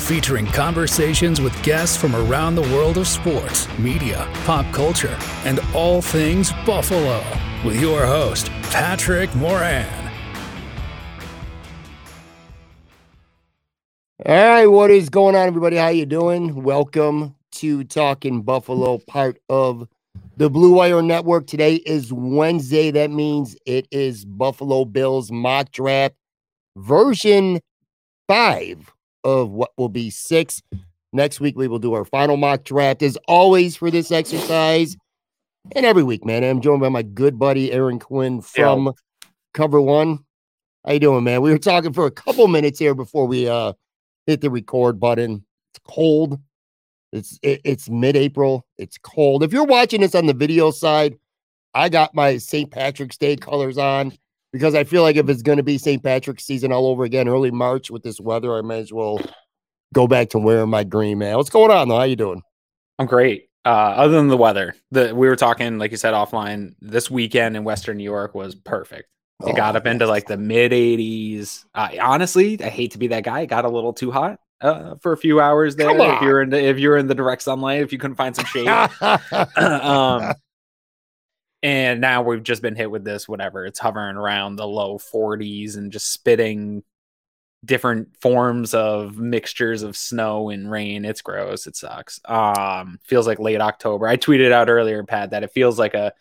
featuring conversations with guests from around the world of sports, media, pop culture, and all things Buffalo. With your host, Patrick Moran. All right, what is going on, everybody? How you doing? Welcome to Talking Buffalo, part of the Blue Wire Network. Today is Wednesday. That means it is Buffalo Bills mock draft version five of what will be six. Next week, we will do our final mock draft as always for this exercise. And every week, man, I'm joined by my good buddy Aaron Quinn from Yo. Cover One. How you doing, man? We were talking for a couple minutes here before we uh hit the record button. It's cold. It's it, it's mid-April. It's cold. If you're watching this on the video side, I got my St. Patrick's Day colors on because I feel like if it's going to be St. Patrick's season all over again, early March with this weather, I might as well go back to wearing my green, man. What's going on though? How you doing? I'm great. Uh, other than the weather, the we were talking, like you said, offline. This weekend in Western New York was perfect. It got Oh, up into like the mid 80s. Uh, honestly, I hate to be that guy. It got a little too hot uh, for a few hours there. If you're in the if you're in the direct sunlight, if you couldn't find some shade. um, and now we've just been hit with this. Whatever, it's hovering around the low 40s and just spitting different forms of mixtures of snow and rain. It's gross. It sucks. Um, feels like late October. I tweeted out earlier, Pat, that it feels like a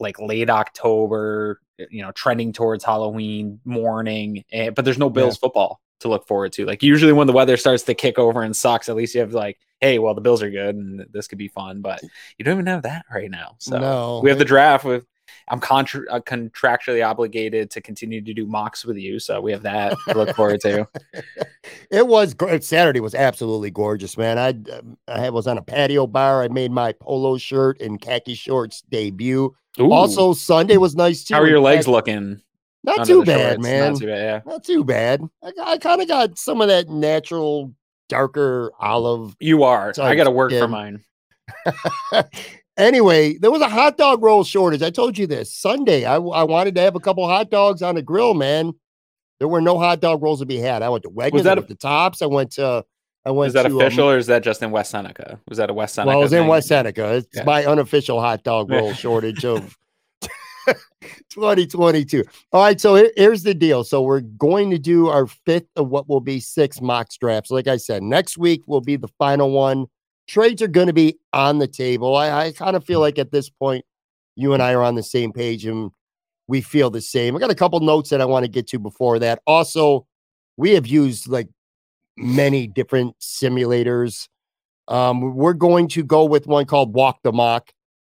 like late October, you know, trending towards Halloween morning. And, but there's no Bills football to look forward to. Like usually when the weather starts to kick over and sucks, at least you have like, hey, well the Bills are good and this could be fun. But you don't even have that right now. So no, we have the draft with. I'm contra- uh, contractually obligated to continue to do mocks with you, so we have that to look forward to. It was great. Saturday was absolutely gorgeous, man. I um, I was on a patio bar. I made my polo shirt and khaki shorts debut. Ooh. Also, Sunday was nice too. how are your legs fact, looking? Not under too bad, man. Not too bad. Yeah. Not too bad. I, I kind of got some of that natural, darker olive. You are. I got to work for mine. anyway, there was a hot dog roll shortage. I told you this Sunday. I, I wanted to have a couple hot dogs on the grill, man. There were no hot dog rolls to be had. I went to Wegmans. that I a- went to Tops. I went to. I went Was that to, um, official or is that just in West Seneca? Was that a West Seneca? well, it was in? West Seneca. It's Yeah. my unofficial hot dog roll shortage of 2022. All right, so here- here's the deal. So we're going to do our fifth of what will be six mock drafts. Like I said, next week will be the final one. Trades are going to be on the table. I, I kind of feel like at this point, you and I are on the same page and we feel the same. I got a couple notes that I want to get to before that. Also, we have used like many different simulators. Um, we're going to go with one called Walk the Mock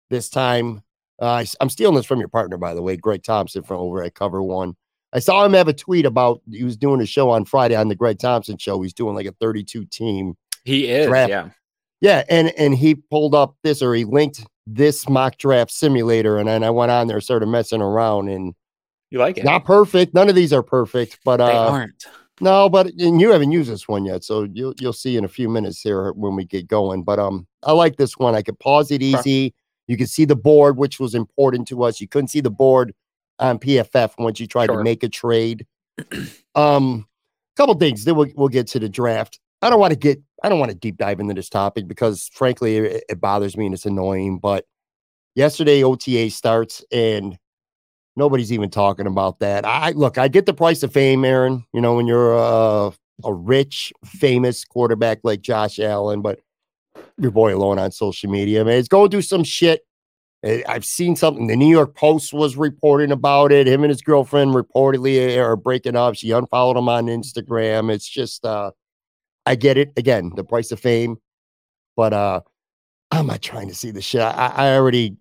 this time. Uh, I, am stealing this from your partner, by the way, Greg Thompson from over at Cover One. I saw him have a tweet about he was doing a show on Friday on the Greg Thompson show. He's doing like a 32 team. He is. Draft. Yeah. Yeah, and and he pulled up this or he linked this mock draft simulator, and then I went on there, started messing around, and You like it? not perfect. None of these are perfect, but they uh, aren't. no, but and you haven't used this one yet, so you'll you'll see in a few minutes here when we get going. But um, I like this one. I could pause it Okay. easy. You could see the board, which was important to us. You couldn't see the board on PFF once you tried to make a trade. um, couple things. Then we'll we'll get to the draft. I don't want to get I don't want to deep dive into this topic because frankly it, it bothers me and it's annoying. But yesterday OTA starts and nobody's even talking about that. I look, I get the price of fame, Aaron. You know, when you're a, a rich, famous quarterback like Josh Allen, but your boy alone on social media, man, it's going through some shit. Eh, I've seen something. The New York Post was reporting about it. Him and his girlfriend reportedly are breaking up. She unfollowed him on Instagram. It's just, uh, I get it. Again, the price of fame, but uh, I'm not trying to see the shit. I, I already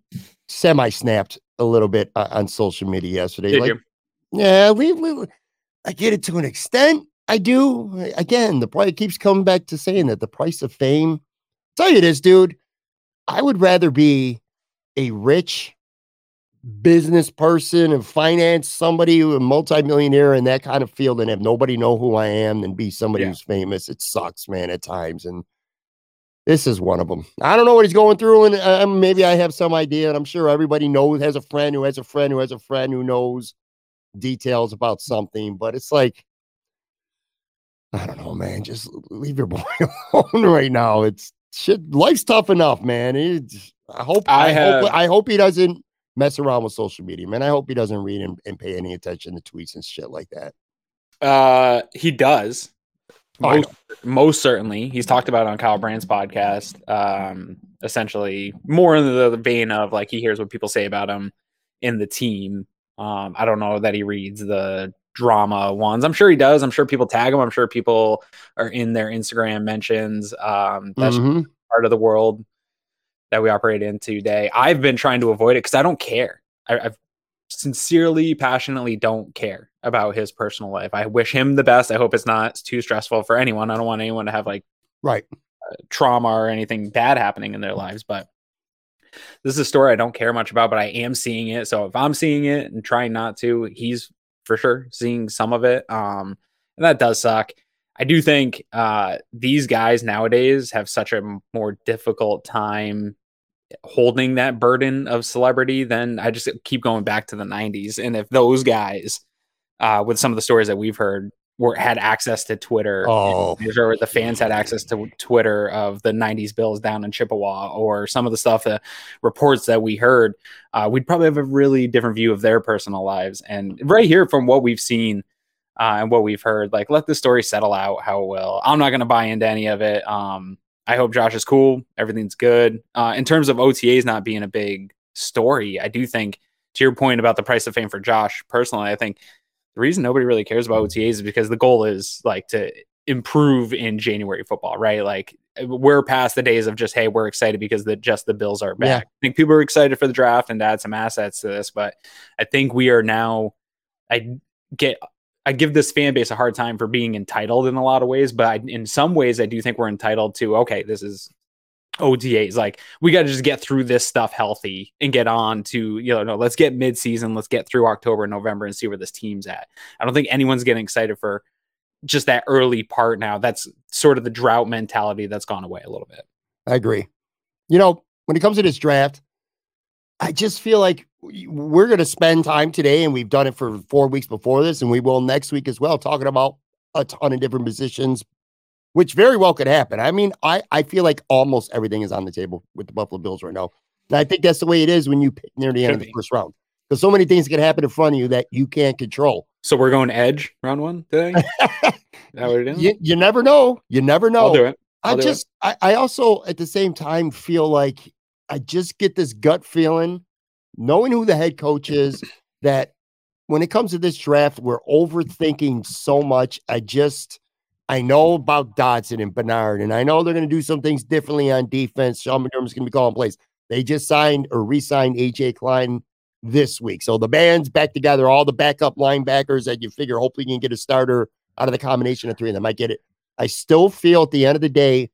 semi snapped a little bit uh, on social media yesterday. Did like, you? yeah, we, we, I get it to an extent. I do. Again, the price keeps coming back to saying that the price of fame. Tell you this, dude. I would rather be a rich business person and finance somebody who a multimillionaire in that kind of field and have nobody know who I am than be somebody Yeah. who's famous. It sucks, man, at times. And this is one of them. I don't know what he's going through, and uh, maybe I have some idea. And I'm sure everybody knows has a friend who has a friend who has a friend who knows details about something. But it's like, I don't know, man. Just leave your boy alone right now. It's shit. Life's tough enough, man. It's, I hope. I, I hope. I hope he doesn't mess around with social media, man. I hope he doesn't read and, and pay any attention to tweets and shit like that. Uh, he does. Oh, Most, most certainly, he's talked about on Kyle Brandt's podcast. Um, essentially, more in the, the vein of like he hears what people say about him in the team. Um, I don't know that he reads the drama ones. I'm sure he does. I'm sure people tag him. I'm sure people are in their Instagram mentions. Um, that's Mhm. part of the world that we operate in today. I've been trying to avoid it because I don't care. I, I've sincerely, passionately don't care about his personal life. I wish him the best. I hope it's not too stressful for anyone. I don't want anyone to have like Right. trauma or anything bad happening in their lives. But this is a story I don't care much about, but I am seeing it. So if I'm seeing it and trying not to, he's for sure seeing some of it. Um, and that does suck. I do think uh, these guys nowadays have such a more difficult time holding that burden of celebrity than I just keep going back to the 90s. And if those guys, uh, with some of the stories that we've heard, were had access to Twitter, Oh, the fans had access to Twitter of the 90s Bills down in Chippewa or some of the stuff that reports that we heard, uh, we'd probably have a really different view of their personal lives. And right here, from what we've seen uh, and what we've heard, like let the story settle out how it will. I'm not going to buy into any of it. Um, I hope Josh is cool. Everything's good. Uh, in terms of OTAs not being a big story, I do think, to your point about the price of fame for Josh, personally, I think the reason nobody really cares about OTAs is because the goal is like to improve in January football, right? Like we're past the days of just hey, we're excited because the just the Bills are Yeah. back. I think people are excited for the draft and to add some assets to this, but I think we are now. I get. I give this fan base a hard time for being entitled in a lot of ways, but I, in some ways, I do think we're entitled to. Okay, this is OTAs. Like we got to just get through this stuff healthy and get on to you know. No, let's get mid season. Let's get through October, and November, and see where this team's at. I don't think anyone's getting excited for just that early part now. That's sort of the drought mentality that's gone away a little bit. I agree. You know, when it comes to this draft, I just feel like we're going to spend time today, and we've done it for four weeks before this, and we will next week as well, talking about a ton of different positions, which very well could happen. I mean, I, I feel like almost everything is on the table with the Buffalo Bills right now. And I think that's the way it is when you pick near the end Should of the be. first round. Because so many things can happen in front of you that you can't control. So we're going edge round one today. That what it is? You, you never know. You never know. I'll do it. I I'll it. just, I, I also at the same time feel like I just get this gut feeling, knowing who the head coach is, that when it comes to this draft, we're overthinking so much. I just, I know about Dodson and Bernard, and I know they're going to do some things differently on defense. Sean McDermott's going to be calling plays. They just signed or re-signed AJ Klein this week, so the band's back together. All the backup linebackers that you figure hopefully you can get a starter out of the combination of three of them. I get it. I still feel at the end of the day,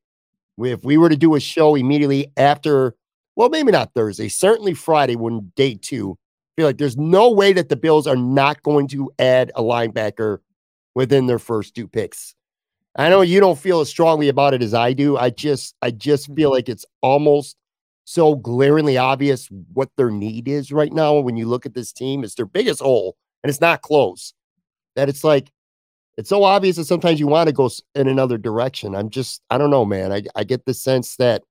if we were to do a show immediately after, well, maybe not Thursday, certainly Friday when day two, I feel like there's no way that the Bills are not going to add a linebacker within their first two picks. I know you don't feel as strongly about it as I do. I just, I just feel like it's almost so glaringly obvious what their need is right now when you look at this team. It's their biggest hole, and it's not close. That it's like it's so obvious that sometimes you want to go in another direction. I'm just, I don't know, man. I, I get the sense that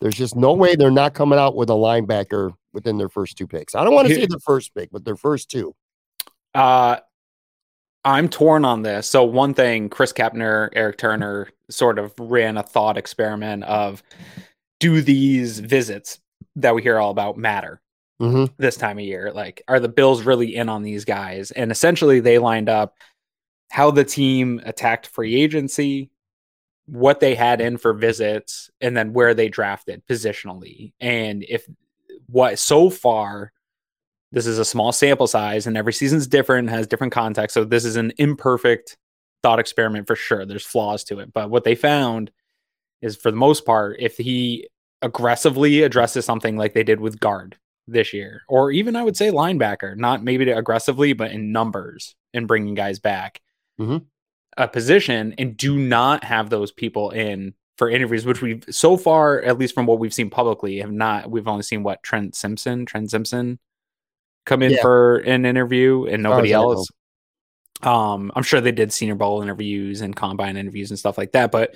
there's just no way they're not coming out with a linebacker within their first two picks. I don't want to say the first pick, but their first two. Uh, I'm torn on this. So one thing, Chris Kepner, Eric Turner sort of ran a thought experiment of do these visits that we hear all about matter mm-hmm. this time of year? Like, are the Bills really in on these guys? And essentially, they lined up how the team attacked free agency, what they had in for visits, and then where they drafted positionally. And if what so far this is a small sample size and every season's different has different context so this is an imperfect thought experiment for sure there's flaws to it but what they found is for the most part if he aggressively addresses something like they did with guard this year or even i would say linebacker not maybe aggressively but in numbers and bringing guys back mm-hmm. a position and do not have those people in for interviews, which we've so far, at least from what we've seen publicly, have not. We've only seen what Trent Simpson, Trent Simpson, come in yeah. for an interview, and nobody else. Um, I'm sure they did Senior Bowl interviews and combine interviews and stuff like that, but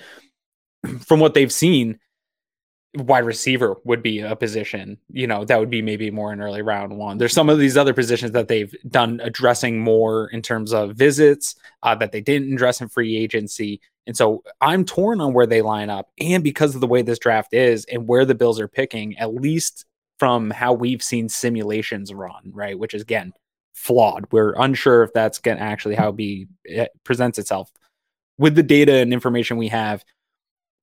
from what they've seen, wide receiver would be a position, you know, that would be maybe more an early round one. There's some of these other positions that they've done addressing more in terms of visits uh, that they didn't address in free agency. And so I'm torn on where they line up. And because of the way this draft is and where the Bills are picking, at least from how we've seen simulations run, right? Which is again flawed. We're unsure if that's going to actually how be it presents itself. With the data and information we have,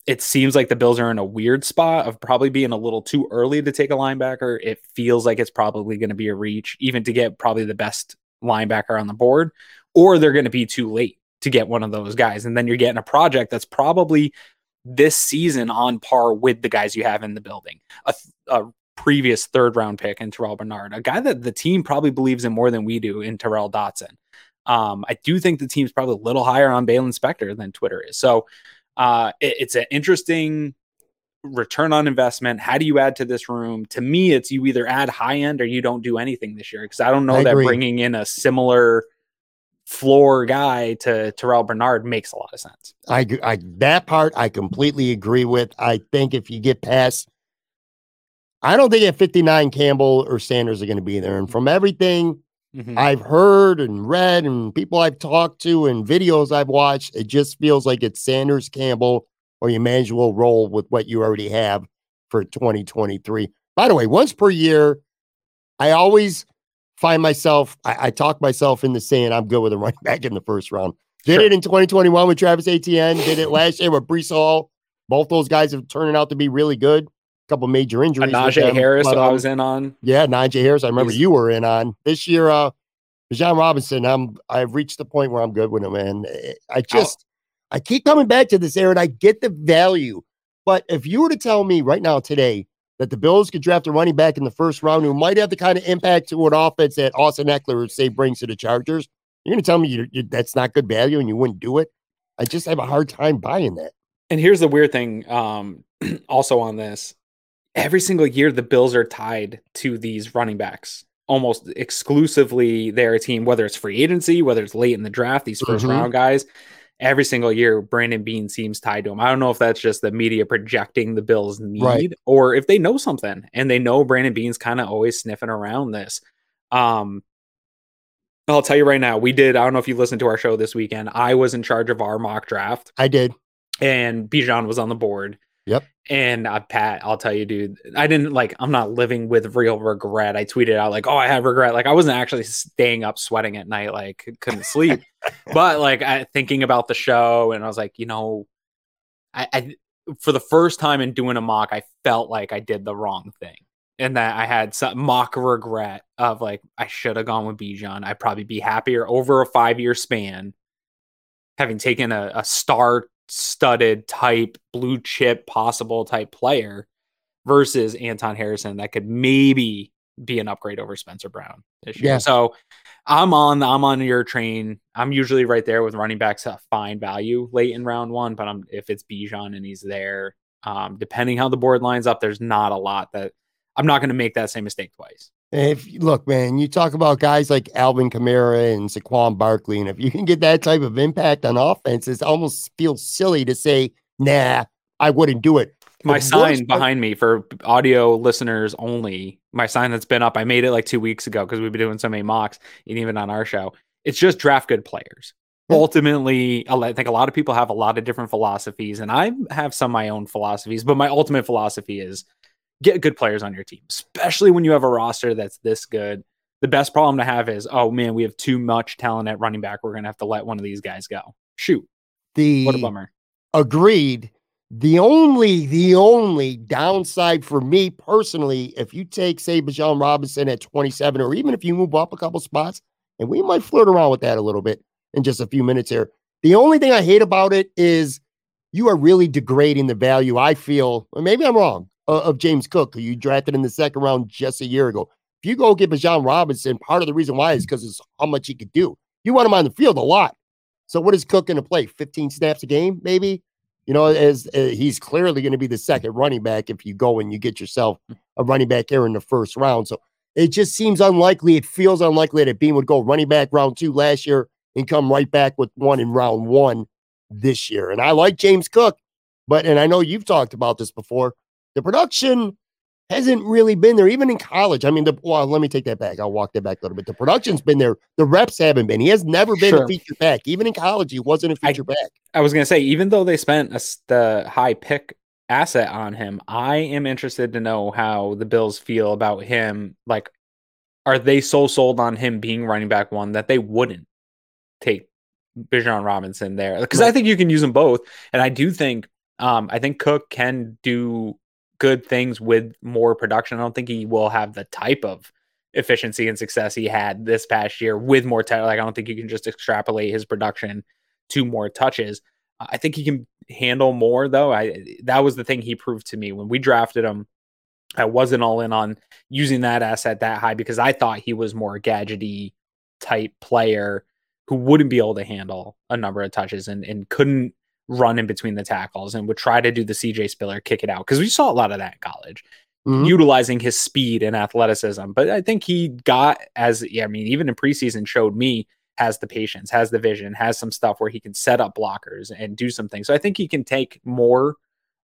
it seems like the Bills are in a weird spot of probably being a little too early to take a linebacker. It feels like it's probably going to be a reach, even to get probably the best linebacker on the board, or they're going to be too late to get one of those guys. And then you're getting a project that's probably this season on par with the guys you have in the building. A, a previous third round pick in Terrel Bernard, a guy that the team probably believes in more than we do in Tyrel Dodson. Um, I do think the team's probably a little higher on Baylon Spector than Twitter is. So uh, it, it's an interesting return on investment. How do you add to this room? To me, it's you either add high end or you don't do anything this year because I don't know I that agree. bringing in a similar floor guy to Terrel Bernard makes a lot of sense. I, I that part I completely agree with. I think if you get past, I don't think at 59 Campbell or Sanders are going to be there. And from everything mm-hmm. I've heard and read and people I've talked to and videos I've watched, it just feels like it's Sanders Campbell or as roll with what you already have for 2023. By the way, once per year, I always find myself, I, I talk myself into saying I'm good with a running back in the first round. Did sure. it in 2021 with Travis Etienne, did it last year with Breece Hall. Both those guys have turned out to be really good. A couple major injuries. Najee Harris, but, um, I was in on. Yeah, Najee Harris. I remember He's... you were in on this year. Uh, Bijan Robinson. I'm. I've reached the point where I'm good with him, man. I just, oh. I keep coming back to this, Aaron. I get the value, but if you were to tell me right now today that the Bills could draft a running back in the first round who might have the kind of impact to an offense that Austin Ekeler, say, brings to the Chargers. You're going to tell me you, you, that's not good value and you wouldn't do it? I just have a hard time buying that. And here's the weird thing um, also on this every single year, the Bills are tied to these running backs almost exclusively their team, whether it's free agency, whether it's late in the draft, these 1st mm-hmm. round guys every single year Brandon Beane seems tied to him. I don't know if that's just the media projecting the Bills need right. or if they know something and they know Brandon Beane's kind of always sniffing around this. Um I'll tell you right now, we did. I don't know if you listened to our show this weekend. I was in charge of our mock draft. I did. And Bijan was on the board. Yep. And uh, Pat, I'll tell you, dude, I didn't like, I'm not living with real regret. I tweeted out, like, oh, I have regret. Like, I wasn't actually staying up sweating at night, like, couldn't sleep. but like, I, thinking about the show, and I was like, you know, I, I, for the first time in doing a mock, I felt like I did the wrong thing. And that I had some mock regret of like, I should have gone with Bijan. I'd probably be happier over a five year span having taken a, a star studded type blue chip possible type player versus Anton Harrison that could maybe be an upgrade over Spencer Brown this year. Yeah. So I'm on I'm on your train. I'm usually right there with running backs at fine value late in round one, but I'm if it's Bijan and he's there, um, depending how the board lines up, there's not a lot that I'm not going to make that same mistake twice. If look, man, you talk about guys like Alvin Kamara and Saquon Barkley, and if you can get that type of impact on offense, it almost feels silly to say, "Nah, I wouldn't do it." My sign behind me for audio listeners only, my sign that's been up, I made it like two weeks ago because we've been doing so many mocks, and even on our show, it's just draft good players. Ultimately, I think a lot of people have a lot of different philosophies, and I have some of my own philosophies, but my ultimate philosophy is get good players on your team, especially when you have a roster that's this good. The best problem to have is, oh man, we have too much talent at running back. We're going to have to let one of these guys go. Shoot. The what a bummer. Agreed. The only, the only downside for me personally, if you take, say, Bijan Robinson at 27, or even if you move up a couple spots, and we might flirt around with that a little bit in just a few minutes here. The only thing I hate about it is you are really degrading the value, I feel, maybe I'm wrong, uh, of James Cook, who you drafted in the second round just a year ago. If you go get Bijan Robinson, part of the reason why is because it's how much he could do. You want him on the field a lot. So what is Cook going to play? 15 snaps a game, maybe? You know, as uh, he's clearly going to be the second running back if you go and you get yourself a running back here in the first round. So it just seems unlikely. It feels unlikely that Beane would go running back round two last year and come right back with one in round one this year. And I like James Cook, but and I know you've talked about this before. The production hasn't really been there, even in college. I mean, the well, let me take that back. I'll walk that back a little bit. The production's been there. The reps haven't been. He has never been sure. a feature back. Even in college, he wasn't a feature I, back. I was gonna say, even though they spent a, the high pick asset on him, I am interested to know how the Bills feel about him. Like, are they so sold on him being running back one that they wouldn't take Bijan Robinson there? Because right. I think you can use them both, and I do think um, I think Cook can do good things with more production. I don't think he will have the type of efficiency and success he had this past year with more time. Like I don't think you can just extrapolate his production to more touches. I think he can handle more though. I that was the thing he proved to me when we drafted him. I wasn't all in on using that asset that high because I thought he was more gadgety type player who wouldn't be able to handle a number of touches and, and couldn't run in between the tackles and would try to do the CJ Spiller kick it out because we saw a lot of that in college. Mm-hmm. Utilizing his speed and athleticism, but I think he got as yeah, I mean, even in preseason, showed me has the patience, has the vision, has some stuff where he can set up blockers and do some things. So I think he can take more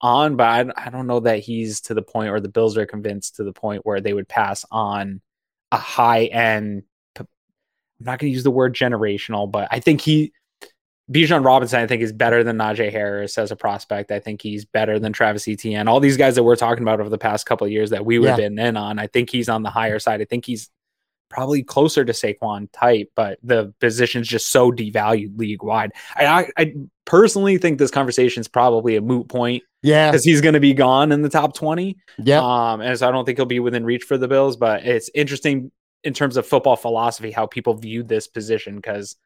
on, but I, I don't know that he's to the point, or the Bills are convinced to the point where they would pass on a high end. I'm not going to use the word generational, but I think he Bijan Robinson, I think, is better than Najee Harris as a prospect. I think he's better than Travis Etienne. All these guys that we're talking about over the past couple of years that we would have been in on, I think he's on the higher side. I think he's probably closer to Saquon type, but the position's just so devalued league wide. I, I, I personally think this conversation is probably a moot point. Yeah, because he's going to be gone in the top twenty. Yeah, um, and so I don't think he'll be within reach for the Bills. But it's interesting in terms of football philosophy how people view this position because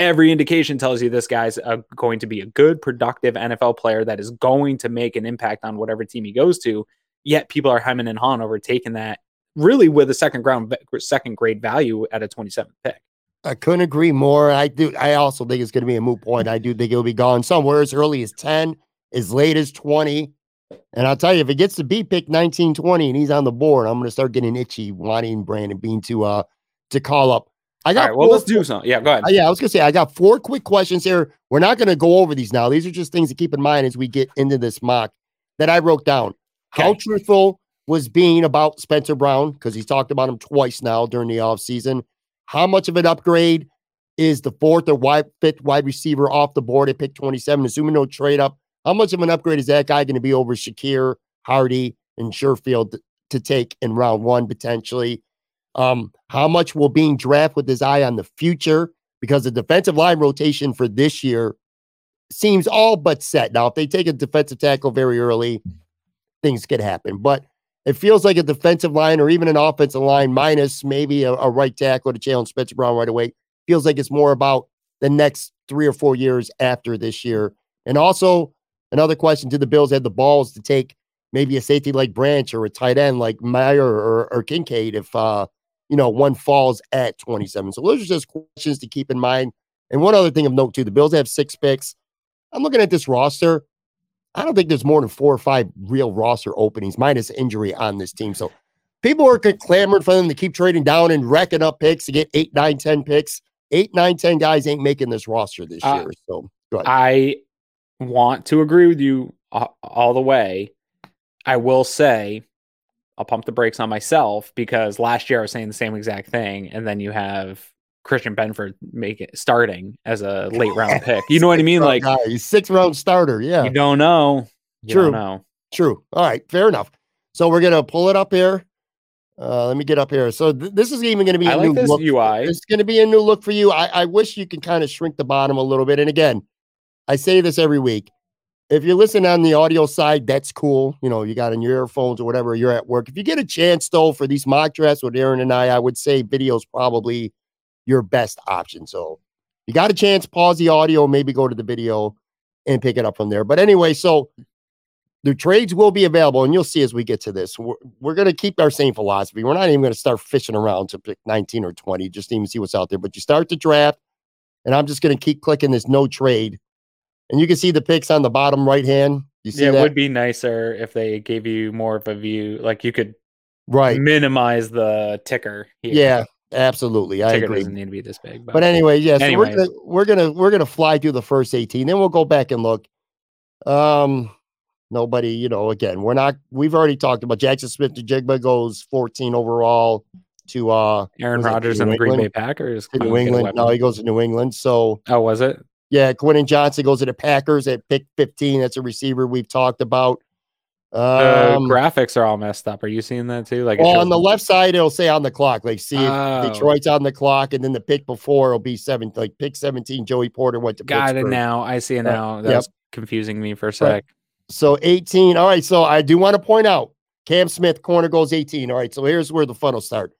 every indication tells you this guy's a, going to be a good, productive NFL player that is going to make an impact on whatever team he goes to. Yet people are hemming and hawing over taking that really with a second ground, second grade value at a 27th pick. I couldn't agree more. I do. I also think it's going to be a moot point. I do think it'll be gone somewhere as early as 10, as late as 20. And I'll tell you, if it gets to be pick 19, 20 and he's on the board, I'm going to start getting itchy wanting Brandon Beane to uh to call up I got. Right, well, let let's do something. Yeah, go ahead. Uh, yeah, I was gonna say I got four quick questions here. We're not gonna go over these now. These are just things to keep in mind as we get into this mock that I wrote down. Okay. How truthful was Beane about Spencer Brown because he's talked about him twice now during the offseason. How much of an upgrade is the fourth or wide, fifth wide receiver off the board at pick 27, assuming no trade up? How much of an upgrade is that guy going to be over Shakir, Hardy, and Sherfield to take in round one potentially? Um, how much will Beane draft with his eye on the future? Because the defensive line rotation for this year seems all but set. Now, if they take a defensive tackle very early, things could happen. But it feels like a defensive line or even an offensive line minus maybe a, a right tackle to challenge Spencer Brown right away feels like it's more about the next three or four years after this year. And also, another question: Do the Bills have the balls to take maybe a safety like Branch or a tight end like Meyer or, or Kincaid if uh, you know, one falls at 27. So those are just questions to keep in mind. And one other thing of note, too, the Bills have six picks. I'm looking at this roster. I don't think there's more than four or five real roster openings, minus injury on this team. So people are clamoring for them to keep trading down and racking up picks to get eight, nine, ten picks. Eight, nine, ten guys ain't making this roster this Uh, year. So go ahead. I want to agree with you all the way. I will say I'll pump the brakes on myself because last year I was saying the same exact thing, and then you have Christian Benford make it starting as a late round pick. You know what I mean? Like guy, he's six round starter. Yeah. you don't know. You True. don't know. True. All right, fair enough. So we're gonna pull it up here. Uh, let me get up here. So th- this is even going to be I a like new this look. UI. It's going to be a new look for you. I, I wish you could kind of shrink the bottom a little bit. And again, I say this every week. If you're listening on the audio side, that's cool. You know, you got in your earphones or whatever. You're at work. If you get a chance though for these mock drafts with Aaron and I, I would say video is probably your best option. So you got a chance, pause the audio, maybe go to the video and pick it up from there. But anyway, so the trades will be available, and you'll see as we get to this. We're, we're going to keep our same philosophy. We're not even going to start fishing around to pick 19 or 20, just to even see what's out there. But you start the draft, and I'm just going to keep clicking this no trade. And you can see the picks on the bottom right hand. You see Yeah, it that? would be nicer if they gave you more of a view. Like you could right. minimize the ticker. here. Yeah, absolutely. I ticker agree. doesn't need to be this big. But, But anyway, yeah, so we're gonna we're gonna we're gonna fly through the first 18, then we'll go back and look. Um nobody, you know, again, we're not we've already talked about Jaxon Smith-Njigba goes 14 overall to uh Aaron Rodgers and the Green Bay Packers. to New England. No, he goes to New England. So Oh, was it? Yeah, Quentin Johnston goes to the Packers at pick 15. That's a receiver we've talked about. The Um graphics are all messed up. Are you seeing that too? Like well, on the left side, it'll say on the clock. Like, see, Oh. Detroit's on the clock, and then the pick before will be seven, like pick 17. Joey Porter went to pick. Got it now. I see it now. Yep. That's confusing me for a sec. Right. So 18. All right. So I do want to point out Cam Smith, corner goes 18. All right. So here's where the fun will start.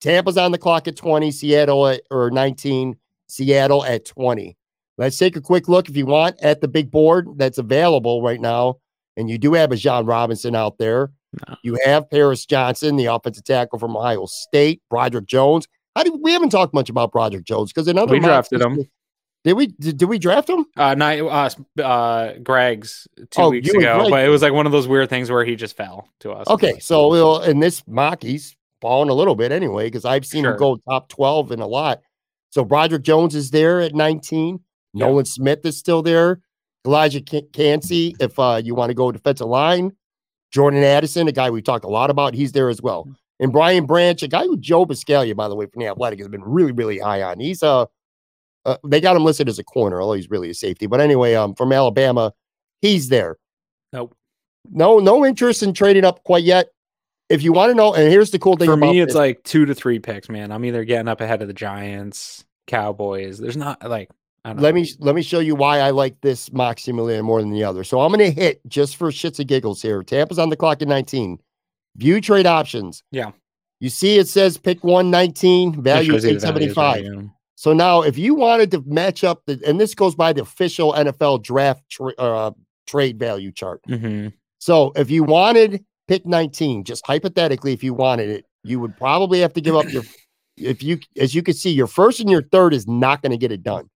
Tampa's on the clock at 20, Seattle at or 19, Seattle at 20. Let's take a quick look if you want at the big board that's available right now. And you do have a Bijan Robinson out there. No. You have Paris Johnson, the offensive tackle from Ohio State, Broderick Jones. How did we haven't talked much about Broderick Jones because another We drafted him. Did we did, did we draft him? Uh, not uh, uh, Greg's two Oh, weeks ago, but it was like one of those weird things where he just fell to us. Okay, so we'll, in this mock, he's falling a little bit anyway because I've seen Sure. him go top 12 in a lot. So Broderick Jones is there at 19. Yeah. Nolan Smith is still there. Elijah Can- Kancey, if uh, you want to go defensive line. Jordan Addison, a guy we talked a lot about, he's there as well. And Brian Branch, a guy who Joe Buscaglia, by the way, from the Athletic, has been really, really high on. He's uh, uh they got him listed as a corner, although he's really a safety. But anyway, um, from Alabama, he's there. Nope. No, no interest in trading up quite yet. If you want to know, and here's the cool thing For about me, it's this. like two to three picks, man. I'm either getting up ahead of the Giants, Cowboys. There's not like let me let me show you why I like this mock simulator more than the other. So I'm going to hit just for shits and giggles here. Tampa's on the clock at 19. View trade options. Yeah. You see, it says pick 119, It value shows you values, 875. right, yeah. So now, if you wanted to match up the, and this goes by the official NFL draft tra- uh, trade value chart. Mhm. So if you wanted pick 19, just hypothetically, if you wanted it, you would probably have to give up your, if you, as you can see, your first and your third is not going to get it done.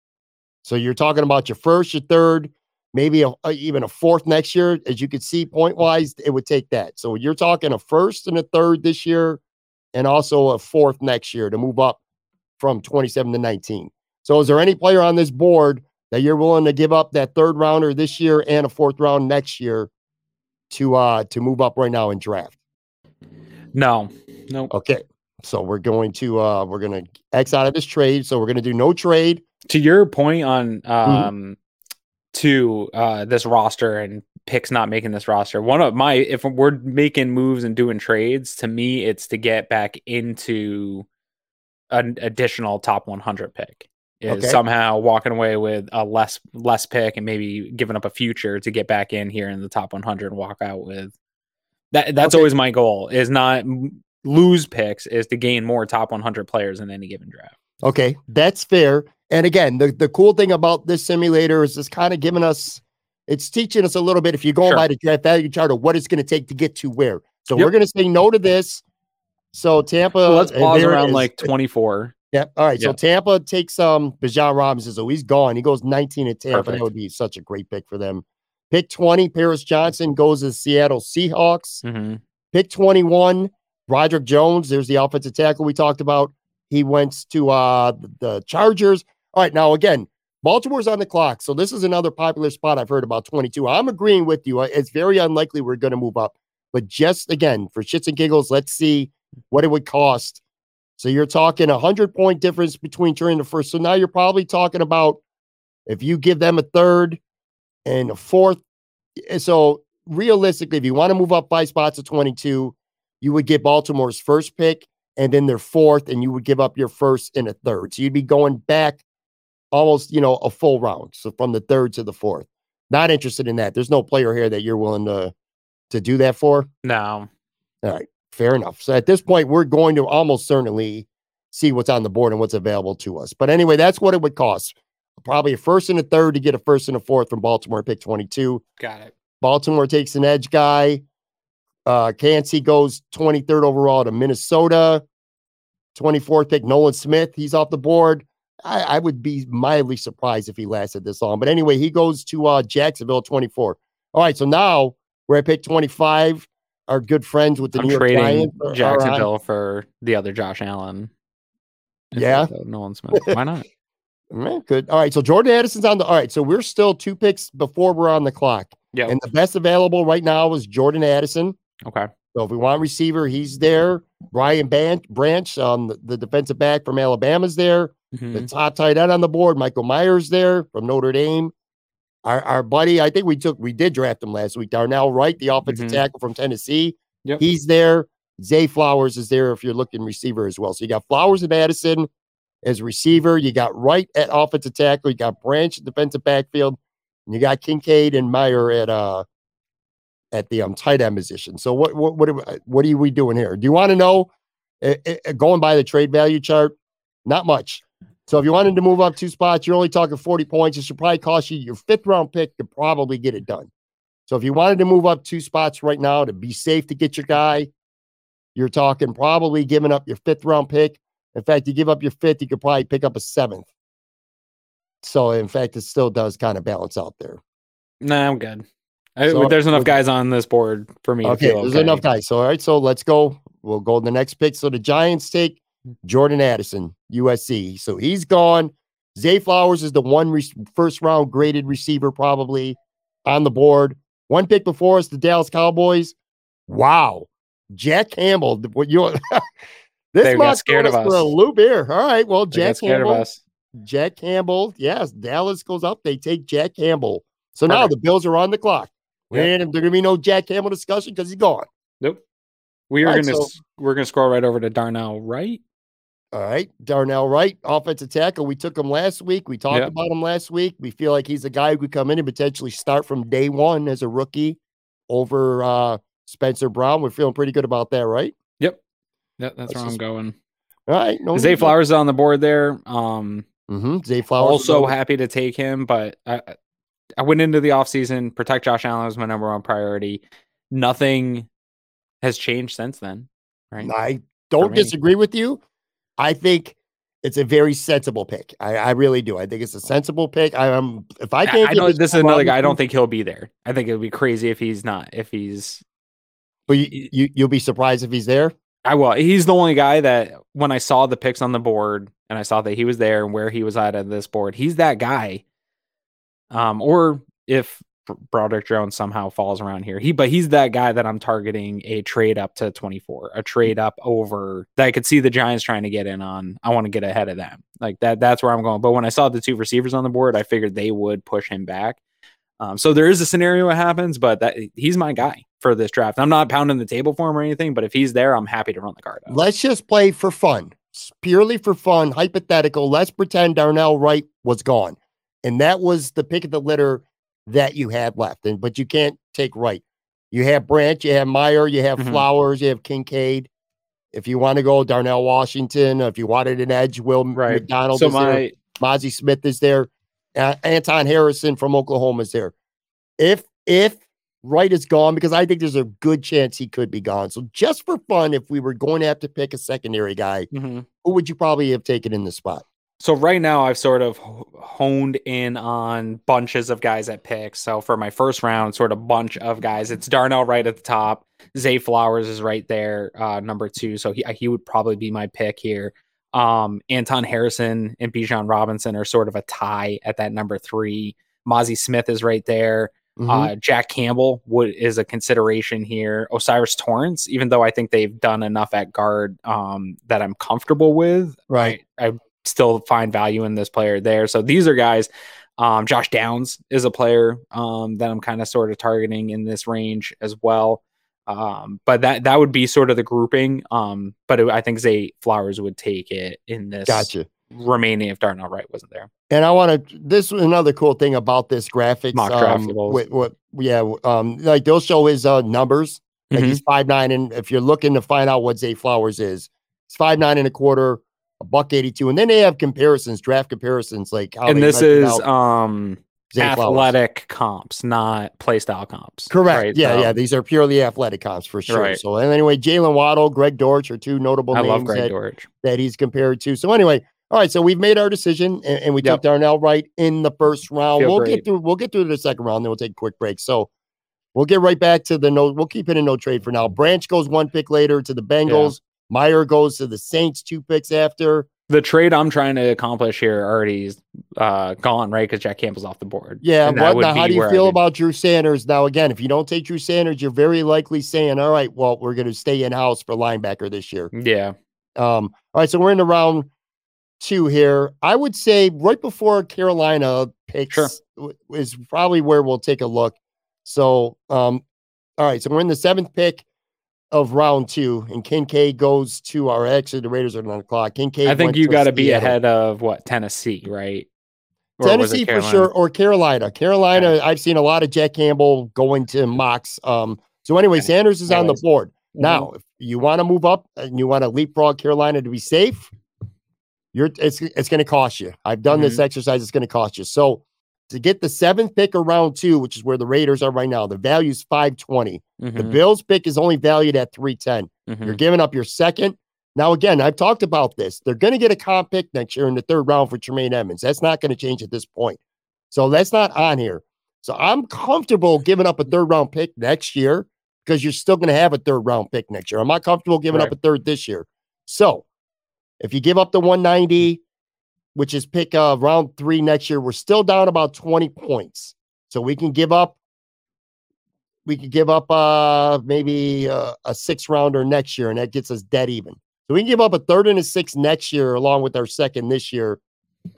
So you're talking about your first, your third, maybe a, a- even a fourth next year. As you can see, point wise, it would take that. So you're talking a first and a third this year, and also a fourth next year to move up from 27 to 19. So is there any player on this board that you're willing to give up that third rounder this year and a fourth round next year to uh to move up right now and draft? No, no. Okay. So we're going to uh we're gonna X out of this trade. So we're gonna do no trade. To your point on Mm-hmm. um to uh this roster and picks not making this roster. One of my if we're making moves and doing trades, to me it's to get back into an additional top 100 pick. Is Okay. somehow walking away with a less less pick and maybe giving up a future to get back in here in the top 100 and walk out with that that's Okay. always my goal is not lose picks is to gain more top 100 players in any given draft. Okay, that's fair. And again, the, the cool thing about this simulator is it's kind of giving us it's teaching us a little bit if you're going Sure. by the draft value chart of what it's going to take to get to where. So Yep. we're going to say no to this. So Tampa, So let's pause around like 24. Yeah. All right. So Tampa takes um Bijan Robinson. So he's gone. He goes 19 at Tampa. Perfect. That would be such a great pick for them. Pick 20, Paris Johnson goes to the Seattle Seahawks. hmm Pick 21, Broderick Jones, there's the offensive tackle we talked about. He went to uh, the Chargers. All right, now again, Baltimore's on the clock. So this is another popular spot I've heard about 22. I'm agreeing with you. It's very unlikely we're going to move up. But just again, for shits and giggles, let's see what it would cost. So you're talking a 100 point difference between turning the first. So now you're probably talking about if you give them a third and a fourth. Eh, so realistically, if you want to move up five spots to 22, you would get Baltimore's first pick and then their fourth, and you would give up your first and a third. So you'd be going back almost, you know, a full round. So from the third to the fourth. Not interested in that. There's no player here that you're willing to to do that for. No. All right. Fair enough. So at this point, we're going to almost certainly see what's on the board and what's available to us. But anyway, that's what it would cost. Probably a first and a third to get a first and a fourth from Baltimore, pick 22. Got it. Baltimore takes an edge guy. Uh, Kancey goes 23rd overall to Minnesota. 24th pick, Nolan Smith. He's off the board. I, I, would be mildly surprised if he lasted this long. But anyway, he goes to uh, Jacksonville 24. All right, so now we're at pick 25. Our good friends with the I'm New York trading Giants Jacksonville for the other Josh Allen. Yeah, Nolan Smith. Why not? Man, good. All right, so Jordan Addison's on the. All right, so we're still two picks before we're on the clock. Yeah, and the best available right now is Jordan Addison. Okay. So if we want receiver, he's there. Brian Branch, um, the, the defensive back from Alabama's there. Mm-hmm. The top tight end on the board, Michael Myers there from Notre Dame. Our, our buddy, I think we took, we did draft him last week. Darnell Wright, the offensive mm-hmm. tackle from Tennessee. Yep. He's there. Zay Flowers is there if you're looking receiver as well. So you got Flowers and Addison as receiver. You got Wright at offensive tackle. You got Branch at defensive backfield. And you got Kincaid and Meyer at uh at the um tight end position. So what what what are, what are we doing here? Do you want to know? Uh, uh, going by the trade value chart, not much. So if you wanted to move up two spots, you're only talking 40 points. It should probably cost you your fifth round pick to probably get it done. So if you wanted to move up two spots right now to be safe to get your guy, you're talking probably giving up your fifth round pick. In fact, you give up your fifth, you could probably pick up a seventh. So in fact, it still does kind of balance out there. No, nah, I'm good. So, there's enough guys on this board for me. Okay, there's enough guys. So all right, so let's go. We'll go to the next pick. So the Giants take Jordan Addison, USC. So he's gone. Zay Flowers is the one re- first round graded receiver, probably on the board. One pick before us, the Dallas Cowboys. Wow. Jack Campbell. What you this they got scared of us for a loop here. All right. Well, Jack Campbell. Jack Campbell. Yes, Dallas goes up. They take Jack Campbell. So Perfect. now the Bills are on the clock. Yep. And there's gonna be no Jack Campbell discussion because he's gone. Nope. We are right, gonna so, we're gonna scroll right over to Darnell Wright. All right, Darnell Wright, offensive tackle. We took him last week. We talked yep. about him last week. We feel like he's a guy who could come in and potentially start from day one as a rookie over uh, Spencer Brown. We're feeling pretty good about that, right? Yep. Yeah, that's, that's where just... I'm going. All right. No Zay Flowers is on the board there. Um, mm-hmm. Zay Flowers. Also happy to take him, but I, I went into the offseason, protect Josh Allen was my number one priority. Nothing has changed since then. Right. I don't disagree with you. I think it's a very sensible pick. I, I really do. I think it's a sensible pick. I am if I can't. I, know this is another guy. I don't think he'll be there. I think it would be crazy if he's not. If he's. But you, you you'll be surprised if he's there. I will. He's the only guy that when I saw the picks on the board and I saw that he was there and where he was at on this board, he's that guy. Um, or if Broderick Jones somehow falls around here. He, but he's that guy that I'm targeting a trade up to 24, a trade up over that I could see the Giants trying to get in on. I want to get ahead of them. Like that, that's where I'm going. But when I saw the two receivers on the board, I figured they would push him back. Um, so there is a scenario that happens, but that he's my guy for this draft. I'm not pounding the table for him or anything, but if he's there, I'm happy to run the card. Out. Let's just play for fun, purely for fun, hypothetical. Let's pretend Darnell Wright was gone, and that was the pick of the litter that you had left. And but you can't take right. You have Branch, you have Meyer, you have mm-hmm. Flowers, you have Kincaid. If you want to go Darnell Washington, if you wanted an edge, Will right. McDonald so is my, there. Mazi Smith is there. Uh, Anton Harrison from Oklahoma is there. If if Wright is gone, because I think there's a good chance he could be gone. So just for fun, if we were going to have to pick a secondary guy, mm-hmm. who would you probably have taken in the spot? So right now I've sort of honed in on bunches of guys at picks. So for my first round, sort of bunch of guys, it's Darnell Wright at the top. Zay Flowers is right there, uh, number two. So he he would probably be my pick here. Um, Anton Harrison and Bijan Robinson are sort of a tie at that number three. Mazi Smith is right there. Mhm. Uh, Jack Campbell would is a consideration here. O'Cyrus Torrence, even though I think they've done enough at guard um, that I'm comfortable with, right. I, I still find value in this player there. So these are guys. Um, Josh Downs is a player um, that I'm kind of sort of targeting in this range as well. Um, but that that would be sort of the grouping. Um, but it, I think Zay Flowers would take it in this Gotcha. remaining if Darnell Wright wasn't there. And I want to. This was another cool thing about this graphics. Mock um, draftables. with, what? Yeah. Um. Like they'll show his uh numbers. Like Mhm. he's five nine, and if you're looking to find out what Zay Flowers is, he's five nine and a quarter, a buck eighty two, and then they have comparisons, draft comparisons, like how and this is um Zay Flowers. athletic comps, not playstyle comps. Correct. right? Yeah, So yeah. These are purely athletic comps for sure. Right. So and anyway, Jaylen Waddle, Greg Dortch are two notable I names love Greg that, Dortch. that he's compared to. So anyway, all right. So we've made our decision, and, and we Yep. took Darnell Wright in the first round. Feel we'll great. get through. We'll get through the second round, then we'll take a quick break. So we'll get right back to the no. We'll keep it in no trade for now. Branch goes one pick later to the Bengals. Mayer goes to the Saints two picks after. The trade I'm trying to accomplish here already is uh, gone, right? Because Jack Campbell's off the board. Yeah. What now? How do you feel about Drew Sanders? Now, again, if you don't take Drew Sanders, you're very likely saying, "All right, well, we're going to stay in house for linebacker this year." Yeah, Um, all right, so we're in the round two here. I would say right before Carolina picks Sure. is probably where we'll take a look. So, um, all right, so we're in the seventh pick of round two, and Kincaid goes to our actually the Raiders are on the clock. Kincaid, I think you got to be ahead of what Tennessee, right? Or Tennessee for sure, or Carolina. Carolina, I've seen a lot of Jack Campbell going to mocks. Um, so anyway. Sanders is on the board. Mhm. Now, if you want to move up and you want to leapfrog Carolina to be safe, you're it's it's going to cost you. I've done this exercise; it's going to cost you. So, to get the seventh pick of round two, which is where the Raiders are right now, the value is five twenty. The Bills pick is only valued at three ten. mhm. You're giving up your second. Now, again, I've talked about this. They're going to get a comp pick next year in the third round for Tremaine Edmonds. That's not going to change at this point. So that's not on here. So I'm comfortable giving up a third round pick next year because you're still going to have a third round pick next year. I'm not comfortable giving up a third this year. So if you give up the 190, which is pick uh, round three next year, we're still down about 20 points. So we can give up we could give up uh maybe uh, a six rounder next year, and that gets us dead even. So we can give up a third and a six next year, along with our second this year,